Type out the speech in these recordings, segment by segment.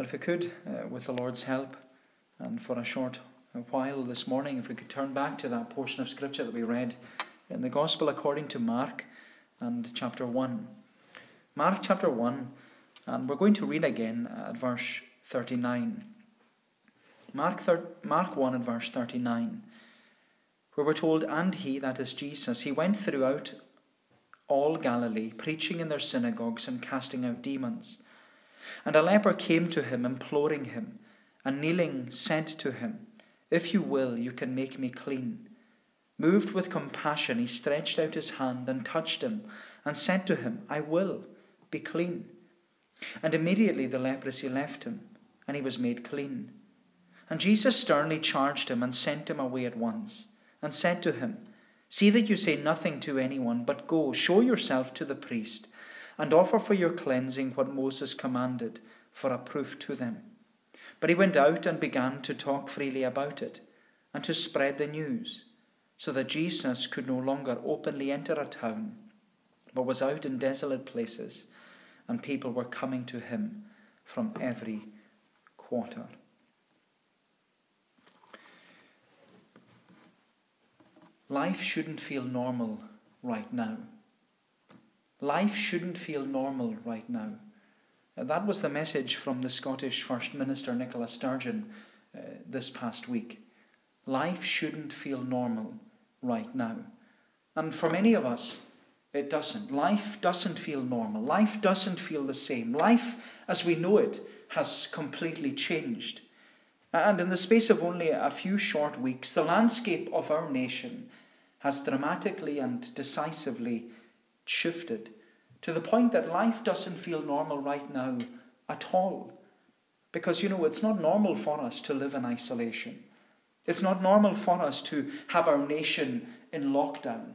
Well, if we could, uh, with the Lord's help, and for a short while this morning, if we could turn back to that portion of Scripture that we read in the Gospel according to Mark and chapter 1. Mark chapter 1, and we're going to read again at verse 39. Mark, thir- Mark 1 and verse 39, where we're told, And he, that is Jesus, he went throughout all Galilee, preaching in their synagogues and casting out demons. And a leper came to him, imploring him, and kneeling said to him, If you will, you can make me clean. Moved with compassion, he stretched out his hand and touched him, and said to him, I will, be clean. And immediately the leprosy left him, and he was made clean. And Jesus sternly charged him and sent him away at once, and said to him, See that you say nothing to anyone, but go, show yourself to the priest and offer for your cleansing what Moses commanded for a proof to them. But he went out and began to talk freely about it and to spread the news, so that Jesus could no longer openly enter a town, but was out in desolate places, and people were coming to him from every quarter. Life shouldn't feel normal right now. Life shouldn't feel normal right now. That was the message from the Scottish First Minister Nicola Sturgeon uh, this past week. Life shouldn't feel normal right now. And for many of us, it doesn't. Life doesn't feel normal. Life doesn't feel the same. Life, as we know it, has completely changed. And in the space of only a few short weeks, the landscape of our nation has dramatically and decisively shifted to the point that life doesn't feel normal right now at all. Because, you know, it's not normal for us to live in isolation. It's not normal for us to have our nation in lockdown.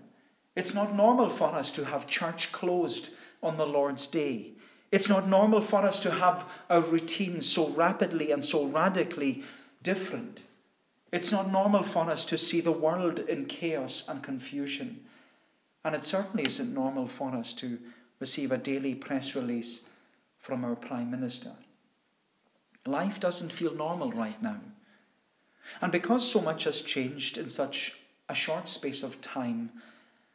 It's not normal for us to have church closed on the Lord's day. It's not normal for us to have our routine so rapidly and so radically different. It's not normal for us to see the world in chaos and confusion. And it certainly isn't normal for us to receive a daily press release from our Prime Minister. Life doesn't feel normal right now. And because so much has changed in such a short space of time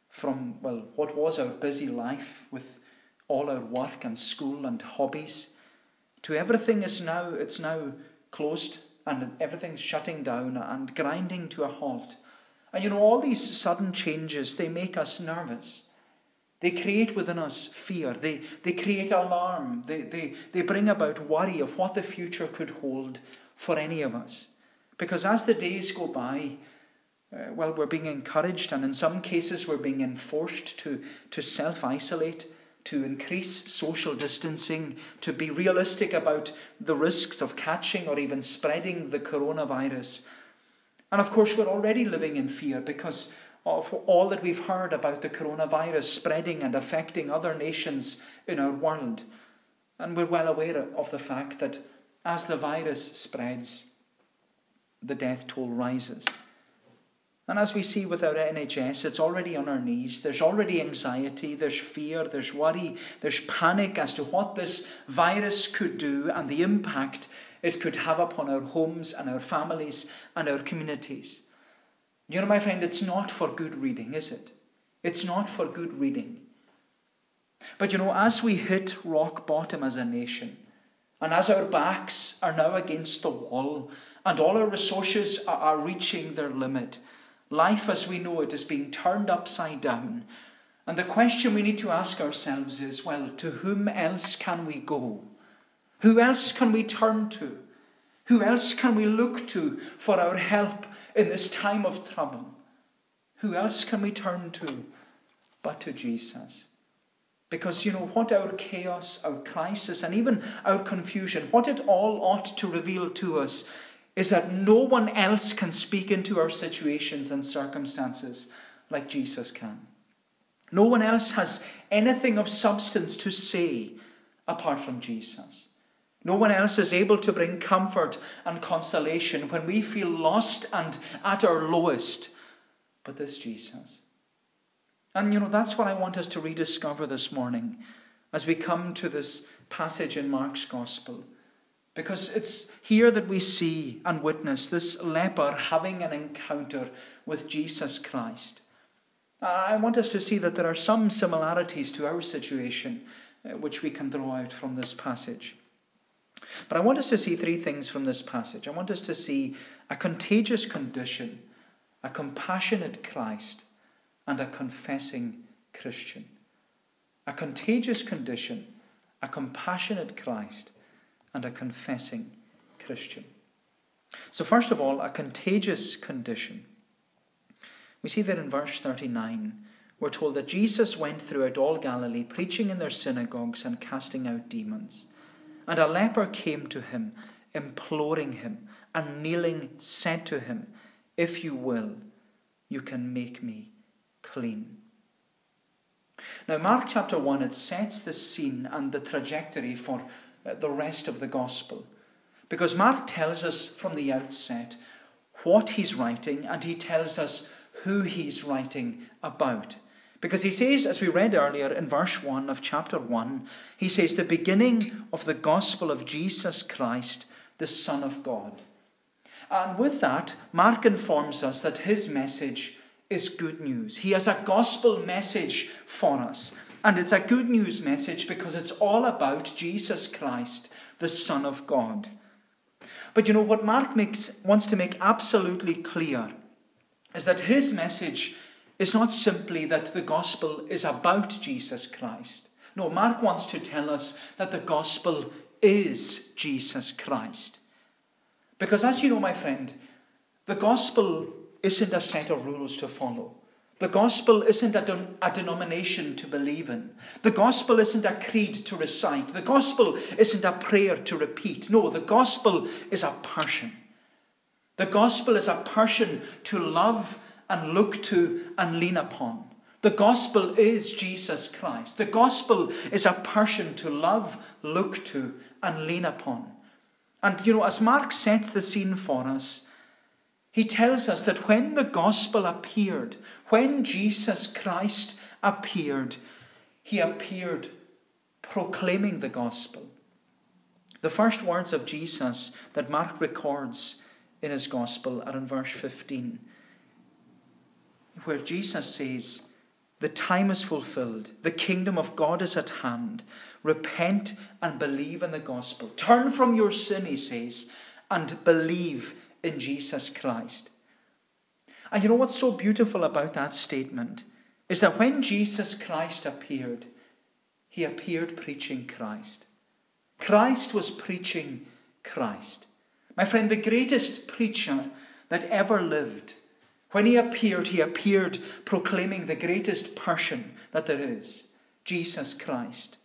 from, well, what was our busy life with all our work and school and hobbies, to everything is now, it's now closed and everything's shutting down and grinding to a halt. And you know, all these sudden changes, they make us nervous. They create within us fear. They, they create alarm. They, they, they bring about worry of what the future could hold for any of us. Because as the days go by, uh, well, we're being encouraged, and in some cases, we're being enforced to, to self isolate, to increase social distancing, to be realistic about the risks of catching or even spreading the coronavirus. And of course, we're already living in fear because of all that we've heard about the coronavirus spreading and affecting other nations in our world. And we're well aware of the fact that as the virus spreads, the death toll rises. And as we see with our NHS, it's already on our knees. There's already anxiety, there's fear, there's worry, there's panic as to what this virus could do and the impact it could have upon our homes and our families and our communities. You know, my friend, it's not for good reading, is it? It's not for good reading. But you know, as we hit rock bottom as a nation, and as our backs are now against the wall, and all our resources are reaching their limit, life as we know it is being turned upside down. And the question we need to ask ourselves is well, to whom else can we go? Who else can we turn to? Who else can we look to for our help in this time of trouble? Who else can we turn to but to Jesus? Because you know what our chaos, our crisis, and even our confusion, what it all ought to reveal to us is that no one else can speak into our situations and circumstances like Jesus can. No one else has anything of substance to say apart from Jesus. No one else is able to bring comfort and consolation when we feel lost and at our lowest but this Jesus. And you know, that's what I want us to rediscover this morning as we come to this passage in Mark's Gospel. Because it's here that we see and witness this leper having an encounter with Jesus Christ. I want us to see that there are some similarities to our situation uh, which we can draw out from this passage. But I want us to see three things from this passage. I want us to see a contagious condition, a compassionate Christ, and a confessing Christian. A contagious condition, a compassionate Christ, and a confessing Christian. So, first of all, a contagious condition. We see that in verse 39, we're told that Jesus went throughout all Galilee, preaching in their synagogues and casting out demons. And a leper came to him, imploring him, and kneeling said to him, If you will, you can make me clean. Now, Mark chapter 1, it sets the scene and the trajectory for uh, the rest of the gospel. Because Mark tells us from the outset what he's writing and he tells us who he's writing about. Because he says, as we read earlier in verse 1 of chapter 1, he says, the beginning of the gospel of Jesus Christ, the Son of God. And with that, Mark informs us that his message is good news. He has a gospel message for us. And it's a good news message because it's all about Jesus Christ, the Son of God. But you know what Mark makes, wants to make absolutely clear is that his message is not simply that the gospel is about Jesus Christ. No, Mark wants to tell us that the gospel is Jesus Christ. Because as you know, my friend, the gospel isn't a set of rules to follow. The gospel isn't a, a, denomination to believe in. The gospel isn't a creed to recite. The gospel isn't a prayer to repeat. No, the gospel is a person. The gospel is a person to love and look to and lean upon. The gospel is Jesus Christ. The gospel is a person to love, look to, and lean upon. And you know, as Mark sets the scene for us, he tells us that when the gospel appeared, when Jesus Christ appeared, he appeared proclaiming the gospel. The first words of Jesus that Mark records in his gospel are in verse 15, where Jesus says, The time is fulfilled, the kingdom of God is at hand. Repent and believe in the gospel. Turn from your sin, he says, and believe in Jesus Christ. And you know what's so beautiful about that statement is that when Jesus Christ appeared, he appeared preaching Christ. Christ was preaching Christ. My friend, the greatest preacher that ever lived, when he appeared, he appeared proclaiming the greatest person that there is Jesus Christ.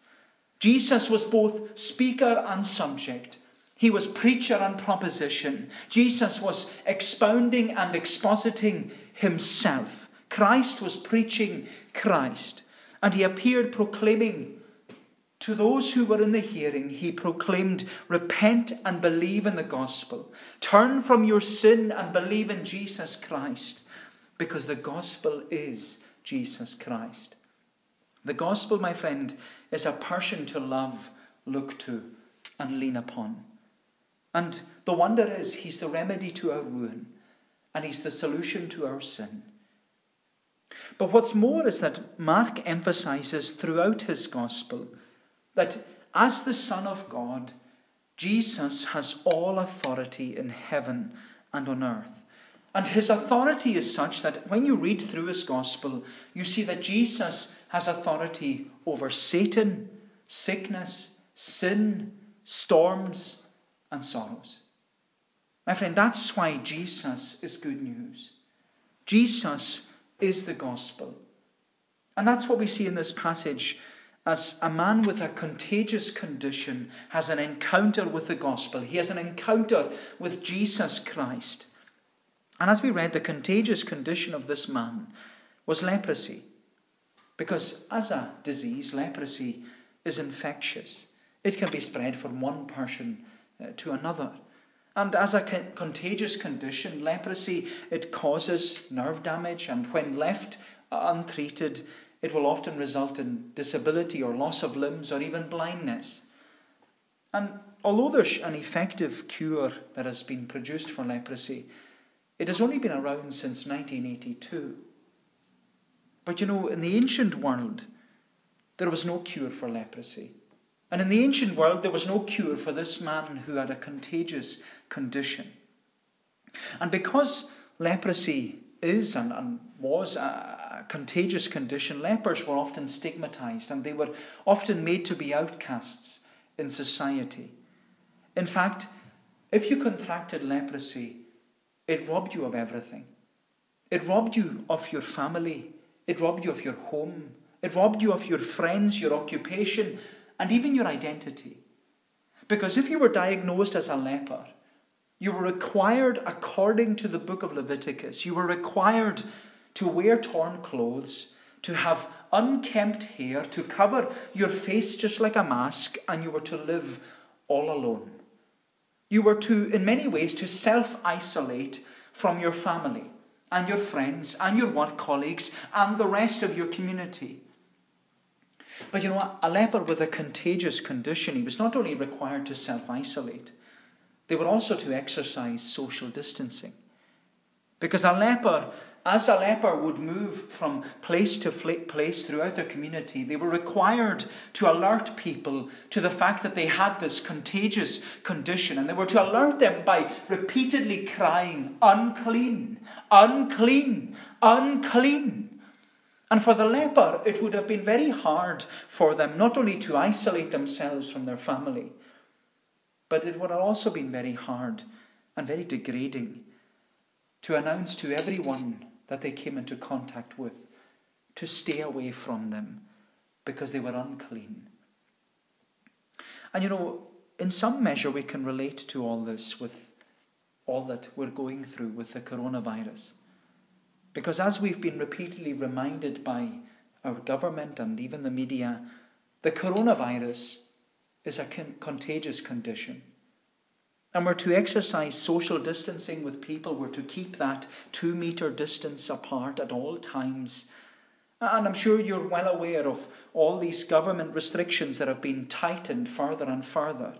Jesus was both speaker and subject. He was preacher and proposition. Jesus was expounding and expositing himself. Christ was preaching Christ. And he appeared proclaiming to those who were in the hearing, he proclaimed, Repent and believe in the gospel. Turn from your sin and believe in Jesus Christ, because the gospel is Jesus Christ. The gospel, my friend, is a person to love, look to, and lean upon. And the wonder is, He's the remedy to our ruin, and He's the solution to our sin. But what's more is that Mark emphasizes throughout his gospel that as the Son of God, Jesus has all authority in heaven and on earth. And his authority is such that when you read through his gospel, you see that Jesus has authority over Satan, sickness, sin, storms, and sorrows. My friend, that's why Jesus is good news. Jesus is the gospel. And that's what we see in this passage as a man with a contagious condition has an encounter with the gospel. He has an encounter with Jesus Christ. And as we read, the contagious condition of this man was leprosy. Because as a disease, leprosy is infectious. It can be spread from one person uh, to another. And as a contagious condition, leprosy, it causes nerve damage, and when left untreated, it will often result in disability or loss of limbs or even blindness. And although there's an effective cure that has been produced for leprosy, it has only been around since 1982. But you know, in the ancient world, there was no cure for leprosy. And in the ancient world, there was no cure for this man who had a contagious condition. And because leprosy is and, and was a, a contagious condition, lepers were often stigmatized and they were often made to be outcasts in society. In fact, if you contracted leprosy, it robbed you of everything. It robbed you of your family. It robbed you of your home. It robbed you of your friends, your occupation, and even your identity. Because if you were diagnosed as a leper, you were required, according to the book of Leviticus, you were required to wear torn clothes, to have unkempt hair, to cover your face just like a mask, and you were to live all alone. You were to, in many ways, to self isolate from your family and your friends and your work colleagues and the rest of your community. But you know, a leper with a contagious condition, he was not only required to self isolate, they were also to exercise social distancing. Because a leper as a leper would move from place to place throughout their community, they were required to alert people to the fact that they had this contagious condition. And they were to alert them by repeatedly crying, unclean, unclean, unclean. And for the leper, it would have been very hard for them not only to isolate themselves from their family, but it would have also been very hard and very degrading to announce to everyone that they came into contact with to stay away from them because they were unclean. And you know, in some measure, we can relate to all this with all that we're going through with the coronavirus. Because as we've been repeatedly reminded by our government and even the media, the coronavirus is a con- contagious condition. And we're to exercise social distancing with people. We're to keep that two metre distance apart at all times. And I'm sure you're well aware of all these government restrictions that have been tightened further and further.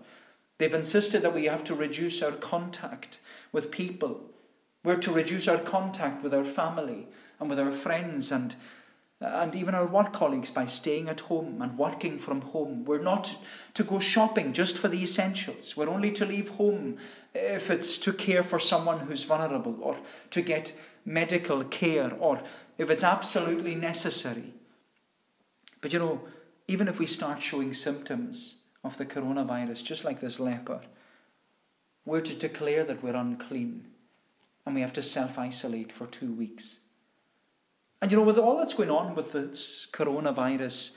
They've insisted that we have to reduce our contact with people. We're to reduce our contact with our family and with our friends and Uh, and even our work colleagues by staying at home and working from home. We're not to go shopping just for the essentials. We're only to leave home if it's to care for someone who's vulnerable or to get medical care or if it's absolutely necessary. But you know, even if we start showing symptoms of the coronavirus, just like this leper, we're to declare that we're unclean and we have to self isolate for two weeks. And you know, with all that's going on with this coronavirus,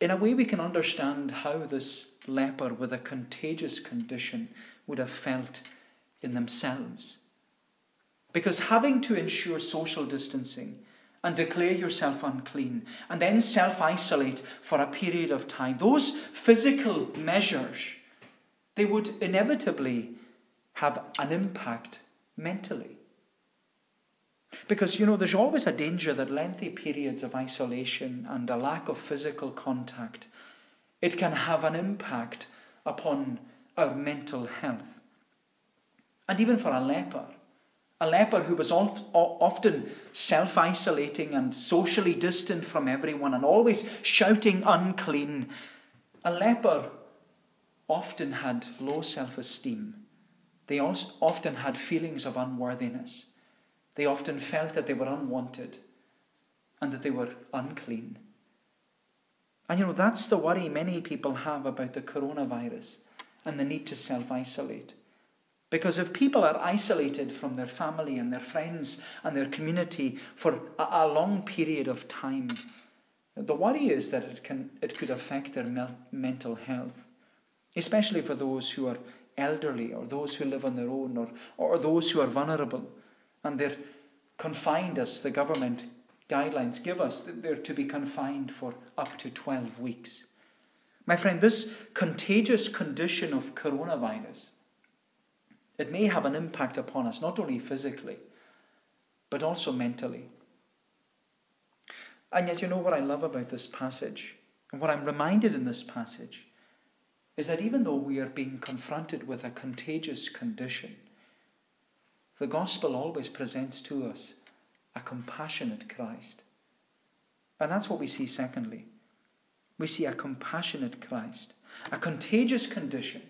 in a way we can understand how this leper with a contagious condition would have felt in themselves. Because having to ensure social distancing and declare yourself unclean and then self isolate for a period of time, those physical measures, they would inevitably have an impact mentally. Because, you know, there's always a danger that lengthy periods of isolation and a lack of physical contact, it can have an impact upon our mental health. And even for a leper, a leper who was often self isolating and socially distant from everyone and always shouting unclean, a leper often had low self esteem. They often had feelings of unworthiness. They often felt that they were unwanted and that they were unclean. And you know, that's the worry many people have about the coronavirus and the need to self isolate. Because if people are isolated from their family and their friends and their community for a, long period of time, the worry is that it, can, it could affect their mel- mental health, especially for those who are elderly or those who live on their own or, or those who are vulnerable and they're confined as the government guidelines give us. They're to be confined for up to 12 weeks. My friend, this contagious condition of coronavirus, it may have an impact upon us, not only physically, but also mentally. And yet, you know what I love about this passage, and what I'm reminded in this passage, is that even though we are being confronted with a contagious condition, the gospel always presents to us a compassionate Christ. And that's what we see, secondly. We see a compassionate Christ, a contagious condition,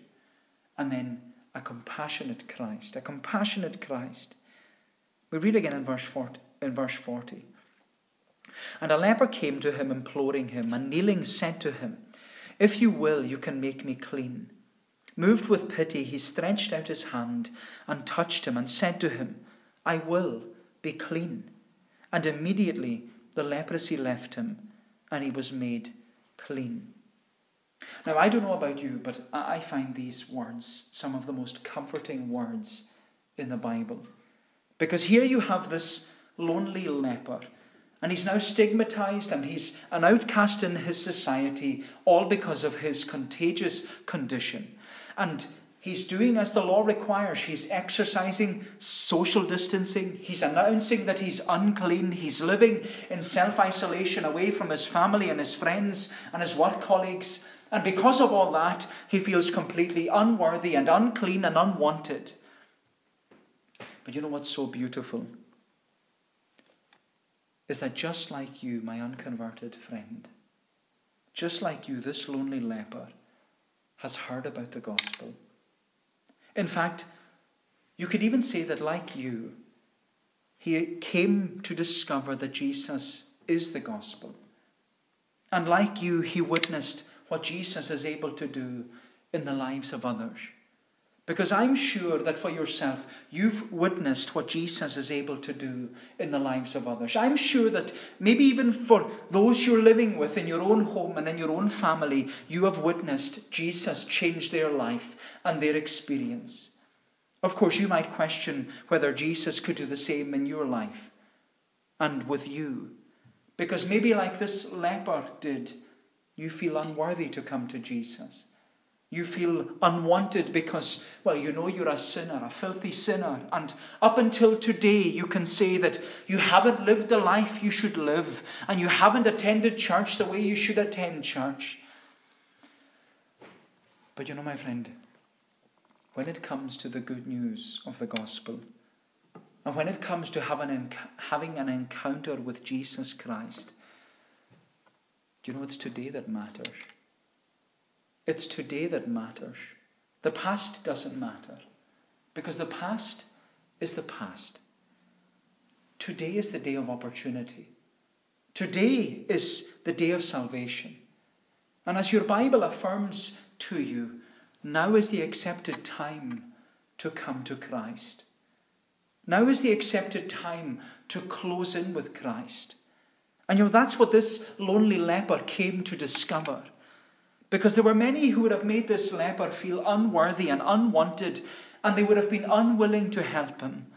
and then a compassionate Christ. A compassionate Christ. We read again in verse 40. In verse 40. And a leper came to him, imploring him, and kneeling said to him, If you will, you can make me clean. Moved with pity, he stretched out his hand and touched him, and said to him, I will be clean. And immediately the leprosy left him, and he was made clean. Now, I don't know about you, but I find these words some of the most comforting words in the Bible. Because here you have this lonely leper, and he's now stigmatized and he's an outcast in his society, all because of his contagious condition. And He's doing as the law requires. He's exercising social distancing. He's announcing that he's unclean. He's living in self isolation away from his family and his friends and his work colleagues. And because of all that, he feels completely unworthy and unclean and unwanted. But you know what's so beautiful? Is that just like you, my unconverted friend, just like you, this lonely leper has heard about the gospel in fact, you could even say that, like you, he came to discover that Jesus is the gospel. And like you, he witnessed what Jesus is able to do in the lives of others. Because I'm sure that for yourself, you've witnessed what Jesus is able to do in the lives of others. I'm sure that maybe even for those you're living with in your own home and in your own family, you have witnessed Jesus change their life and their experience. Of course, you might question whether Jesus could do the same in your life and with you. Because maybe, like this leper did, you feel unworthy to come to Jesus. You feel unwanted because, well, you know you're a sinner, a filthy sinner. And up until today, you can say that you haven't lived the life you should live and you haven't attended church the way you should attend church. But you know, my friend, when it comes to the good news of the gospel, and when it comes to having, having an encounter with Jesus Christ, do you know it's today that matters? It's today that matters. The past doesn't matter because the past is the past. Today is the day of opportunity. Today is the day of salvation. And as your Bible affirms to you, now is the accepted time to come to Christ. Now is the accepted time to close in with Christ. And you know, that's what this lonely leper came to discover. Because there were many who would have made this leper feel unworthy and unwanted, and they would have been unwilling to help him.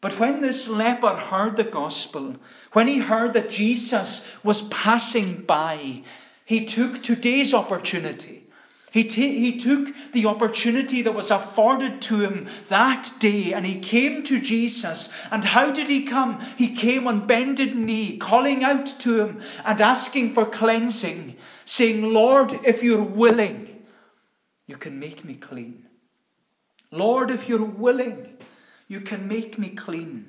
But when this leper heard the gospel, when he heard that Jesus was passing by, he took today's opportunity he, t- he took the opportunity that was afforded to him that day and he came to Jesus. And how did he come? He came on bended knee, calling out to him and asking for cleansing, saying, Lord, if you're willing, you can make me clean. Lord, if you're willing, you can make me clean.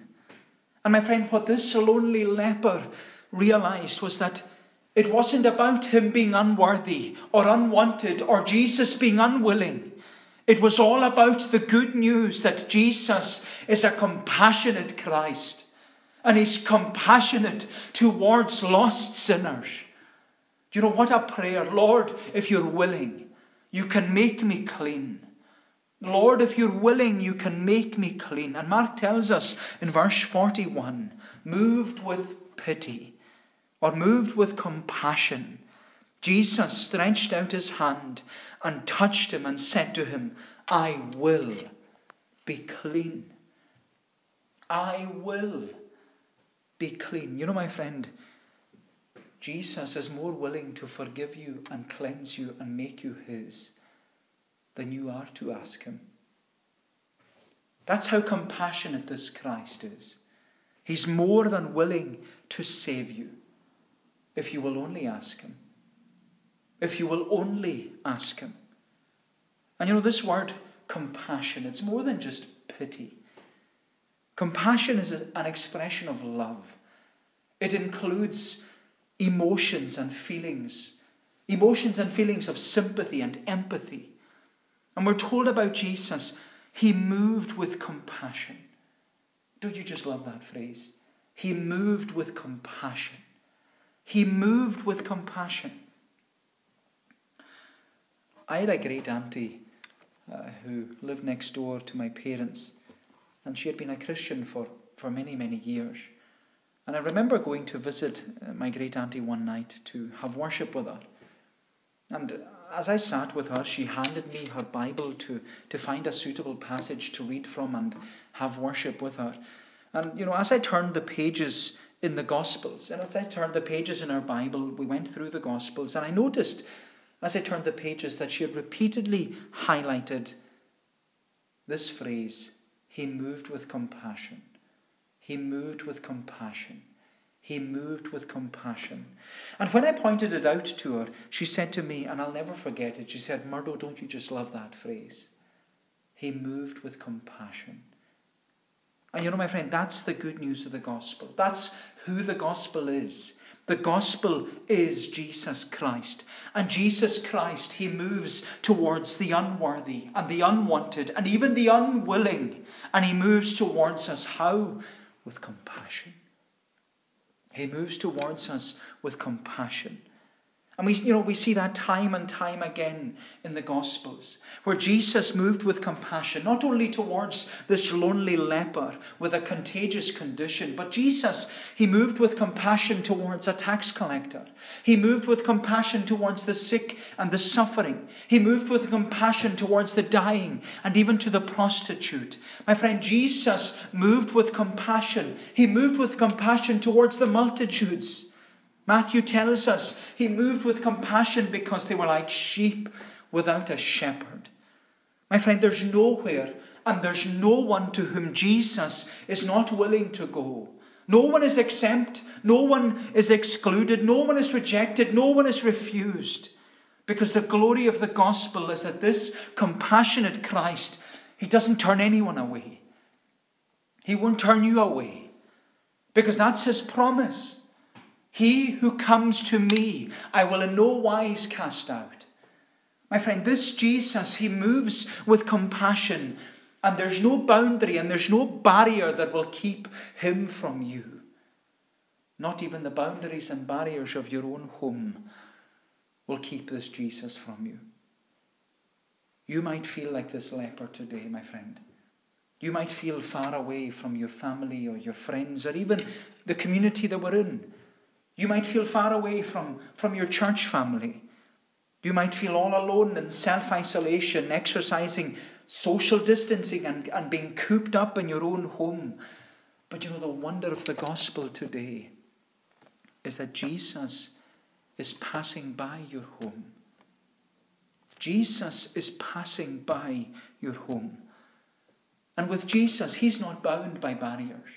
And my friend, what this lonely leper realized was that it wasn't about him being unworthy or unwanted or Jesus being unwilling. It was all about the good news that Jesus is a compassionate Christ and he's compassionate towards lost sinners. You know what a prayer? Lord, if you're willing, you can make me clean. Lord, if you're willing, you can make me clean. And Mark tells us in verse 41 moved with pity or moved with compassion, Jesus stretched out his hand and touched him and said to him, I will be clean. I will be clean. You know, my friend, Jesus is more willing to forgive you and cleanse you and make you his than you are to ask him. That's how compassionate this Christ is. He's more than willing to save you if you will only ask Him. If you will only ask Him. And you know, this word compassion, it's more than just pity. Compassion is an expression of love. It includes emotions and feelings, emotions and feelings of sympathy and empathy. And we're told about Jesus, he moved with compassion. Don't you just love that phrase? He moved with compassion. He moved with compassion. I had a great auntie uh, who lived next door to my parents, and she had been a Christian for, for many, many years. And I remember going to visit uh, my great auntie one night to have worship with her. And as I sat with her, she handed me her Bible to, to find a suitable passage to read from and have worship with her. And, you know, as I turned the pages in the Gospels, and as I turned the pages in her Bible, we went through the Gospels, and I noticed as I turned the pages that she had repeatedly highlighted this phrase He moved with compassion. He moved with compassion. He moved with compassion. And when I pointed it out to her, she said to me, and I'll never forget it, she said, Murdo, don't you just love that phrase? He moved with compassion. And you know, my friend, that's the good news of the gospel. That's who the gospel is. The gospel is Jesus Christ. And Jesus Christ, he moves towards the unworthy and the unwanted and even the unwilling. And he moves towards us. How? With compassion. He moves towards us with compassion. And we, you know, we see that time and time again in the Gospels, where Jesus moved with compassion, not only towards this lonely leper with a contagious condition, but Jesus, he moved with compassion towards a tax collector. He moved with compassion towards the sick and the suffering. He moved with compassion towards the dying and even to the prostitute. My friend, Jesus moved with compassion. He moved with compassion towards the multitudes. Matthew tells us he moved with compassion because they were like sheep without a shepherd. My friend, there's nowhere and there's no one to whom Jesus is not willing to go. No one is exempt, no one is excluded, no one is rejected, no one is refused. Because the glory of the gospel is that this compassionate Christ, he doesn't turn anyone away. He won't turn you away. Because that's his promise. He who comes to me, I will in no wise cast out. My friend, this Jesus, he moves with compassion, and there's no boundary and there's no barrier that will keep him from you. Not even the boundaries and barriers of your own home will keep this Jesus from you. You might feel like this leper today, my friend. You might feel far away from your family or your friends or even the community that we're in. You might feel far away from, from your church family. You might feel all alone in self isolation, exercising social distancing and, and being cooped up in your own home. But you know, the wonder of the gospel today is that Jesus is passing by your home. Jesus is passing by your home. And with Jesus, he's not bound by barriers.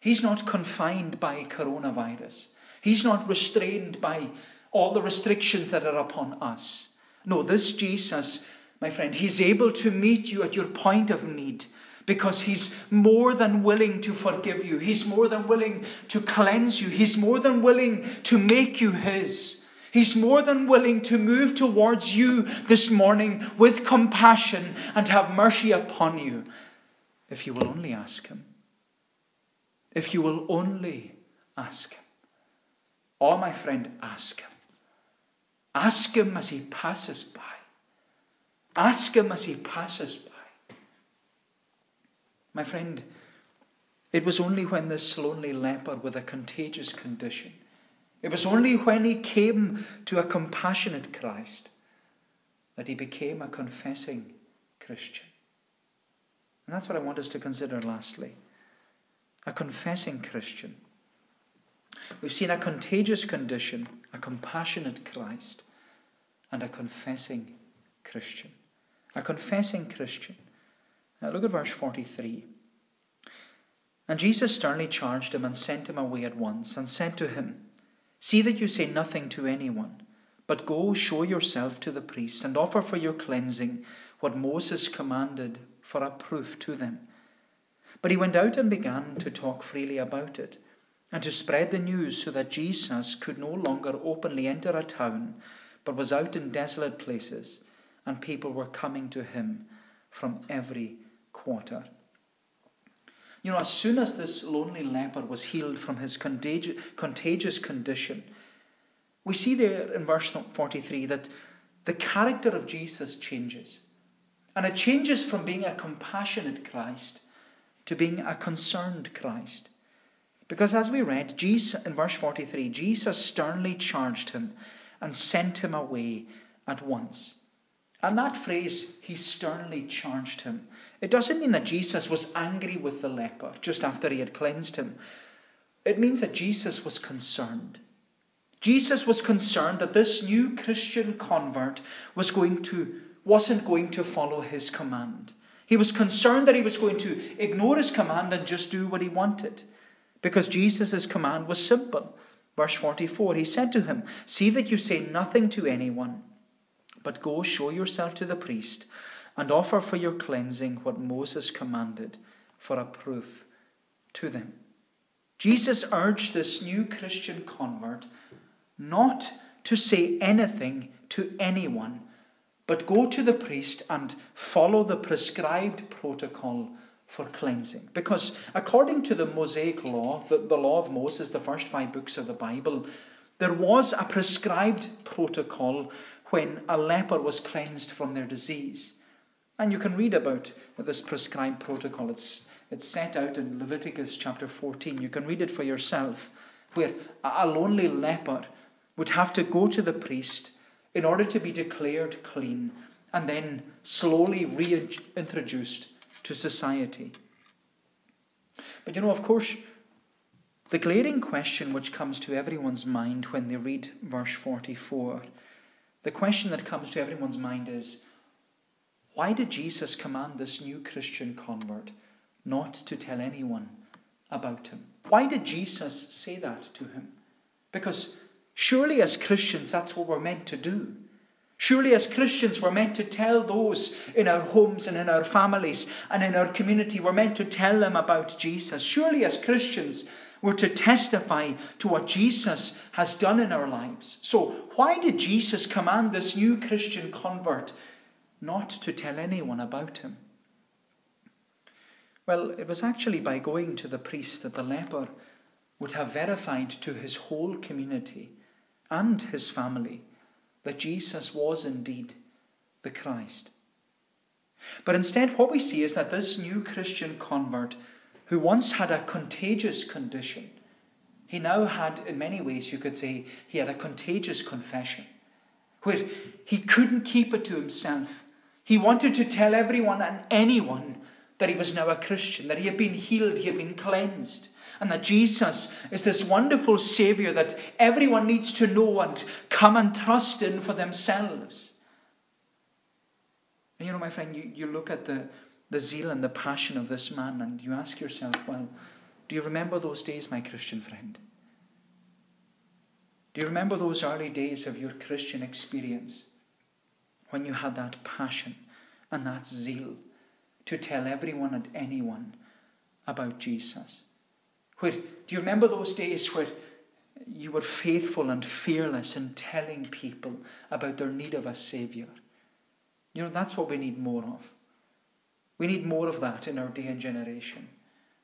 He's not confined by coronavirus. He's not restrained by all the restrictions that are upon us. No, this Jesus, my friend, He's able to meet you at your point of need because He's more than willing to forgive you. He's more than willing to cleanse you. He's more than willing to make you His. He's more than willing to move towards you this morning with compassion and have mercy upon you if you will only ask Him. If you will only ask Him. Oh, my friend, ask him. Ask him as he passes by. Ask him as he passes by. My friend, it was only when this lonely leper with a contagious condition, it was only when he came to a compassionate Christ that he became a confessing Christian. And that's what I want us to consider lastly. A confessing Christian. We've seen a contagious condition, a compassionate Christ, and a confessing Christian. A confessing Christian. Now look at verse 43. And Jesus sternly charged him and sent him away at once, and said to him, See that you say nothing to anyone, but go show yourself to the priest, and offer for your cleansing what Moses commanded for a proof to them. But he went out and began to talk freely about it, and to spread the news so that Jesus could no longer openly enter a town, but was out in desolate places, and people were coming to him from every quarter. You know, as soon as this lonely leper was healed from his contagious condition, we see there in verse 43 that the character of Jesus changes. And it changes from being a compassionate Christ to being a concerned Christ. Because as we read, Jesus in verse 43, Jesus sternly charged him and sent him away at once. And that phrase, he sternly charged him, it doesn't mean that Jesus was angry with the leper just after he had cleansed him. It means that Jesus was concerned. Jesus was concerned that this new Christian convert was going to, wasn't going to follow his command. He was concerned that he was going to ignore his command and just do what he wanted. Because Jesus' command was simple. Verse 44 He said to him, See that you say nothing to anyone, but go show yourself to the priest and offer for your cleansing what Moses commanded for a proof to them. Jesus urged this new Christian convert not to say anything to anyone, but go to the priest and follow the prescribed protocol for cleansing. Because according to the Mosaic law, the, the law of Moses, the first five books of the Bible, there was a prescribed protocol when a leper was cleansed from their disease. And you can read about this prescribed protocol. It's, it's set out in Leviticus chapter 14. You can read it for yourself, where a lonely leper would have to go to the priest in order to be declared clean and then slowly reintroduced to society. But you know, of course, the glaring question which comes to everyone's mind when they read verse 44, the question that comes to everyone's mind is why did Jesus command this new Christian convert not to tell anyone about him? Why did Jesus say that to him? Because surely, as Christians, that's what we're meant to do. Surely, as Christians, we're meant to tell those in our homes and in our families and in our community, we're meant to tell them about Jesus. Surely, as Christians, we're to testify to what Jesus has done in our lives. So, why did Jesus command this new Christian convert not to tell anyone about him. Well, it was actually by going to the priest that the leper would have verified to his whole community and his family that Jesus was indeed the Christ. But instead, what we see is that this new Christian convert, who once had a contagious condition, he now had, in many ways, you could say, he had a contagious confession, where he couldn't keep it to himself. He wanted to tell everyone and anyone that he was now a Christian, that he had been healed, he had been cleansed, and that Jesus is this wonderful Saviour that everyone needs to know and come and trust in for themselves. And you know, my friend, you, you look at the, the zeal and the passion of this man and you ask yourself, well, do you remember those days, my Christian friend? Do you remember those early days of your Christian experience? when you had that passion and that zeal to tell everyone and anyone about Jesus? Where, do you remember those days where you were faithful and fearless in telling people about their need of a Saviour? You know, that's what we need more of. We need more of that in our day and generation.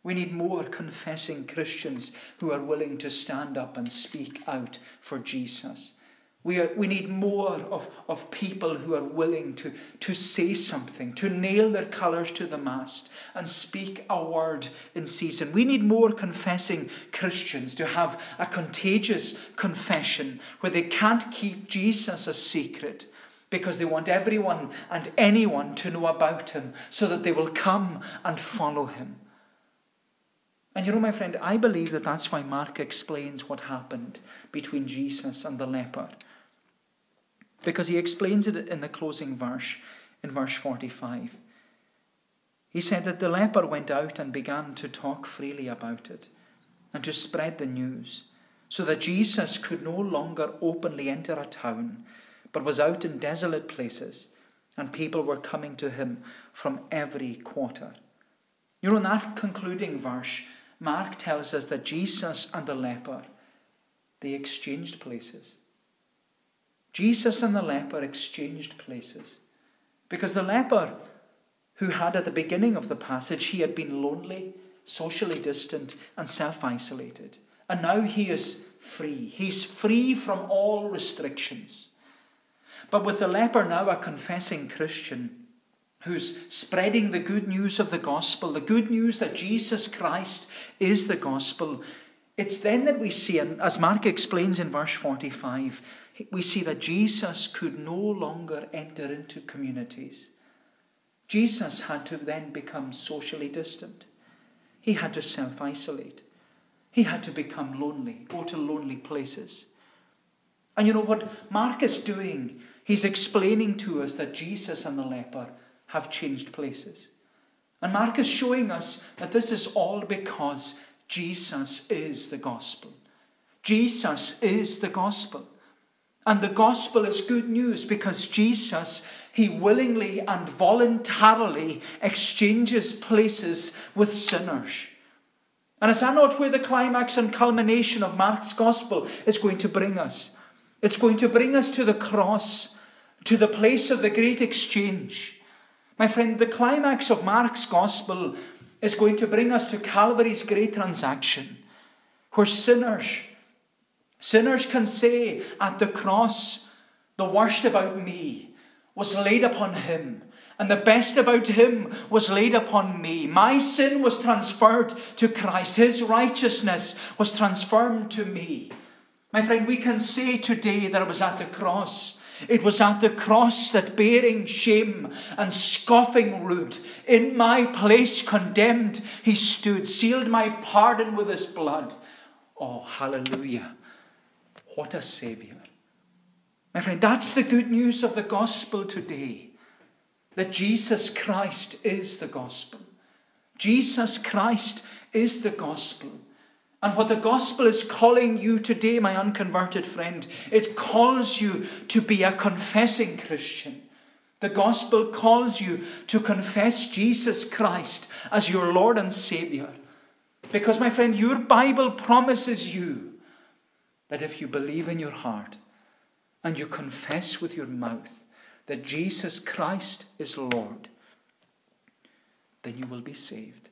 We need more confessing Christians who are willing to stand up and speak out for Jesus. We, are, we need more of, of people who are willing to, to say something, to nail their colours to the mast and speak a word in season. We need more confessing Christians to have a contagious confession where they can't keep Jesus a secret because they want everyone and anyone to know about him so that they will come and follow him. And you know, my friend, I believe that that's why Mark explains what happened between Jesus and the leper because he explains it in the closing verse, in verse 45. He said that the leper went out and began to talk freely about it and to spread the news, so that Jesus could no longer openly enter a town, but was out in desolate places, and people were coming to him from every quarter. You know, in that concluding verse, Mark tells us that Jesus and the leper, they exchanged places. Jesus and the leper exchanged places. Because the leper, who had at the beginning of the passage, he had been lonely, socially distant, and self isolated. And now he is free. He's free from all restrictions. But with the leper now a confessing Christian who's spreading the good news of the gospel, the good news that Jesus Christ is the gospel, it's then that we see, and as Mark explains in verse 45, we see that Jesus could no longer enter into communities. Jesus had to then become socially distant. He had to self isolate. He had to become lonely, go to lonely places. And you know what Mark is doing? He's explaining to us that Jesus and the leper have changed places. And Mark is showing us that this is all because Jesus is the gospel. Jesus is the gospel. And the gospel is good news because Jesus, he willingly and voluntarily exchanges places with sinners. And is that not where the climax and culmination of Mark's gospel is going to bring us? It's going to bring us to the cross, to the place of the great exchange. My friend, the climax of Mark's gospel is going to bring us to Calvary's great transaction, where sinners, sinners can say at the cross, the worst about me was laid upon him and the best about him was laid upon me. My sin was transferred to Christ, his righteousness was transferred to me. My friend, we can say today that it was at the cross. It was at the cross that bearing shame and scoffing rude, in my place condemned, he stood, sealed my pardon with his blood. Oh, hallelujah. What a Saviour. My friend, that's the good news of the gospel today that Jesus Christ is the gospel. Jesus Christ is the gospel. And what the gospel is calling you today, my unconverted friend, it calls you to be a confessing Christian. The gospel calls you to confess Jesus Christ as your Lord and Savior. Because, my friend, your Bible promises you that if you believe in your heart and you confess with your mouth that Jesus Christ is Lord, then you will be saved.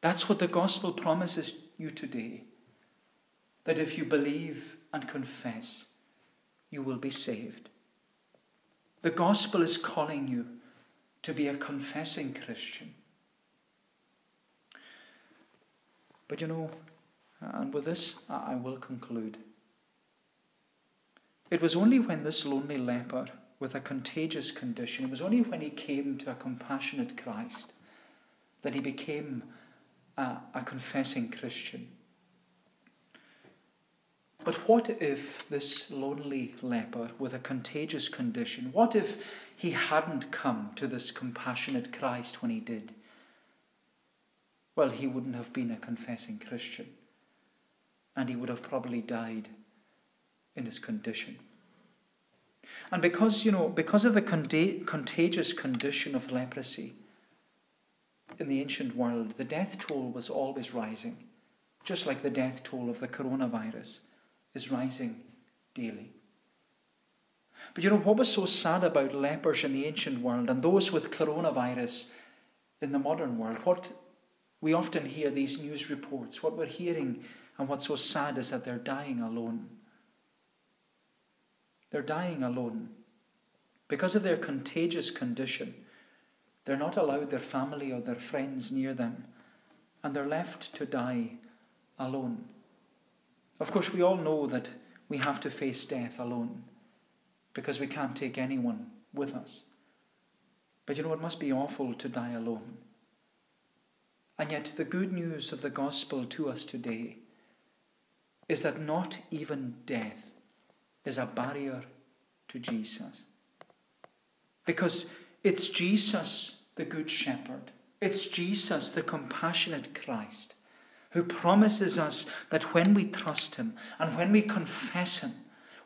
That's what the gospel promises you today. That if you believe and confess, you will be saved. The gospel is calling you to be a confessing Christian. But you know, Uh, and with this I will conclude. It was only when this lonely leper with a contagious condition, it was only when he came to a compassionate Christ that he became a, a confessing Christian. But what if this lonely leper with a contagious condition, what if he hadn't come to this compassionate Christ when he did? Well, he wouldn't have been a confessing Christian, and he would have probably died in his condition. And because, you know, because of the contagious condition of leprosy in the ancient world, the death toll was always rising, just like the death toll of the coronavirus is rising daily. But you know, what was so sad about lepers in the ancient world and those with coronavirus in the modern world? What we often hear these news reports, what we're hearing and what's so sad is that they're dying alone. They're dying alone. Because of their contagious condition, they're not allowed their family or their friends near them, and they're left to die alone. Of course, we all know that we have to face death alone because we can't take anyone with us. But you know, it must be awful to die alone. And yet, the good news of the gospel to us today is that not even death is a barrier to Jesus. Because it's Jesus, the Good Shepherd, it's Jesus, the compassionate Christ, who promises us that when we trust Him and when we confess Him,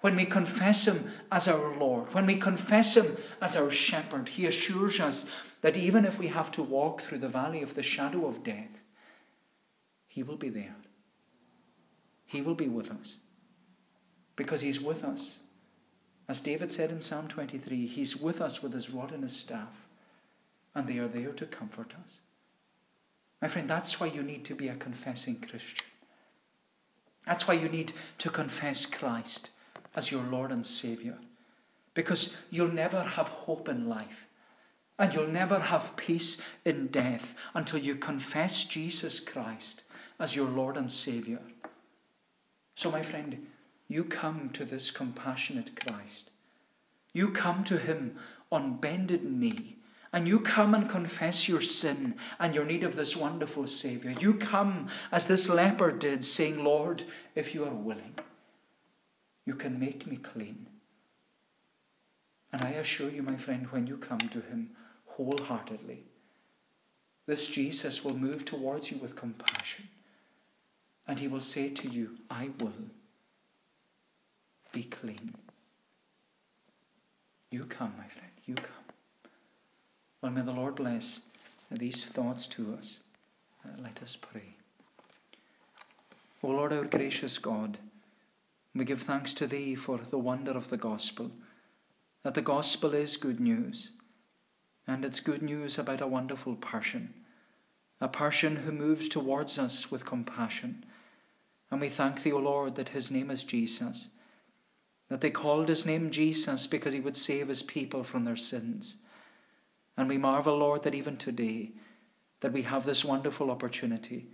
when we confess Him as our Lord, when we confess Him as our shepherd, He assures us that even if we have to walk through the valley of the shadow of death, He will be there. He will be with us. Because He's with us. As David said in Psalm 23, He's with us with His rod and His staff, and they are there to comfort us. My friend, that's why you need to be a confessing Christian. That's why you need to confess Christ as your Lord and Saviour. Because you'll never have hope in life and you'll never have peace in death until you confess Jesus Christ as your Lord and Saviour. So, my friend, you come to this compassionate Christ. You come to Him on bended knee. And you come and confess your sin and your need of this wonderful Saviour. You come as this leper did, saying, Lord, if you are willing, you can make me clean. And I assure you, my friend, when you come to Him wholeheartedly, this Jesus will move towards you with compassion. And He will say to you, I will be clean. You come, my friend, you come. Well, may the Lord bless these thoughts to us. Uh, let us pray. O Lord, our gracious God, we give thanks to Thee for the wonder of the gospel, that the gospel is good news, and it's good news about a wonderful person, a person who moves towards us with compassion. And we thank Thee, O Lord, that His name is Jesus, that they called His name Jesus because He would save His people from their sins. And we marvel, Lord, that even today, that we have this wonderful opportunity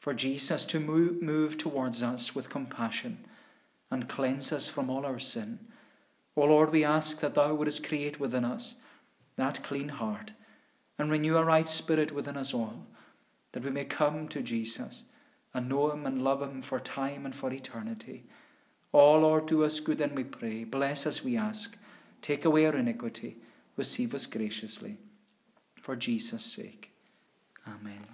for Jesus to move, move towards us with compassion and cleanse us from all our sin. O Lord, we ask that Thou wouldest create within us that clean heart and renew a right spirit within us all, that we may come to Jesus and know Him and love Him for time and for eternity. O Lord, do us good, and we pray. Bless us, we ask. Take away our iniquity. Receive us graciously. For Jesus' sake. Amen.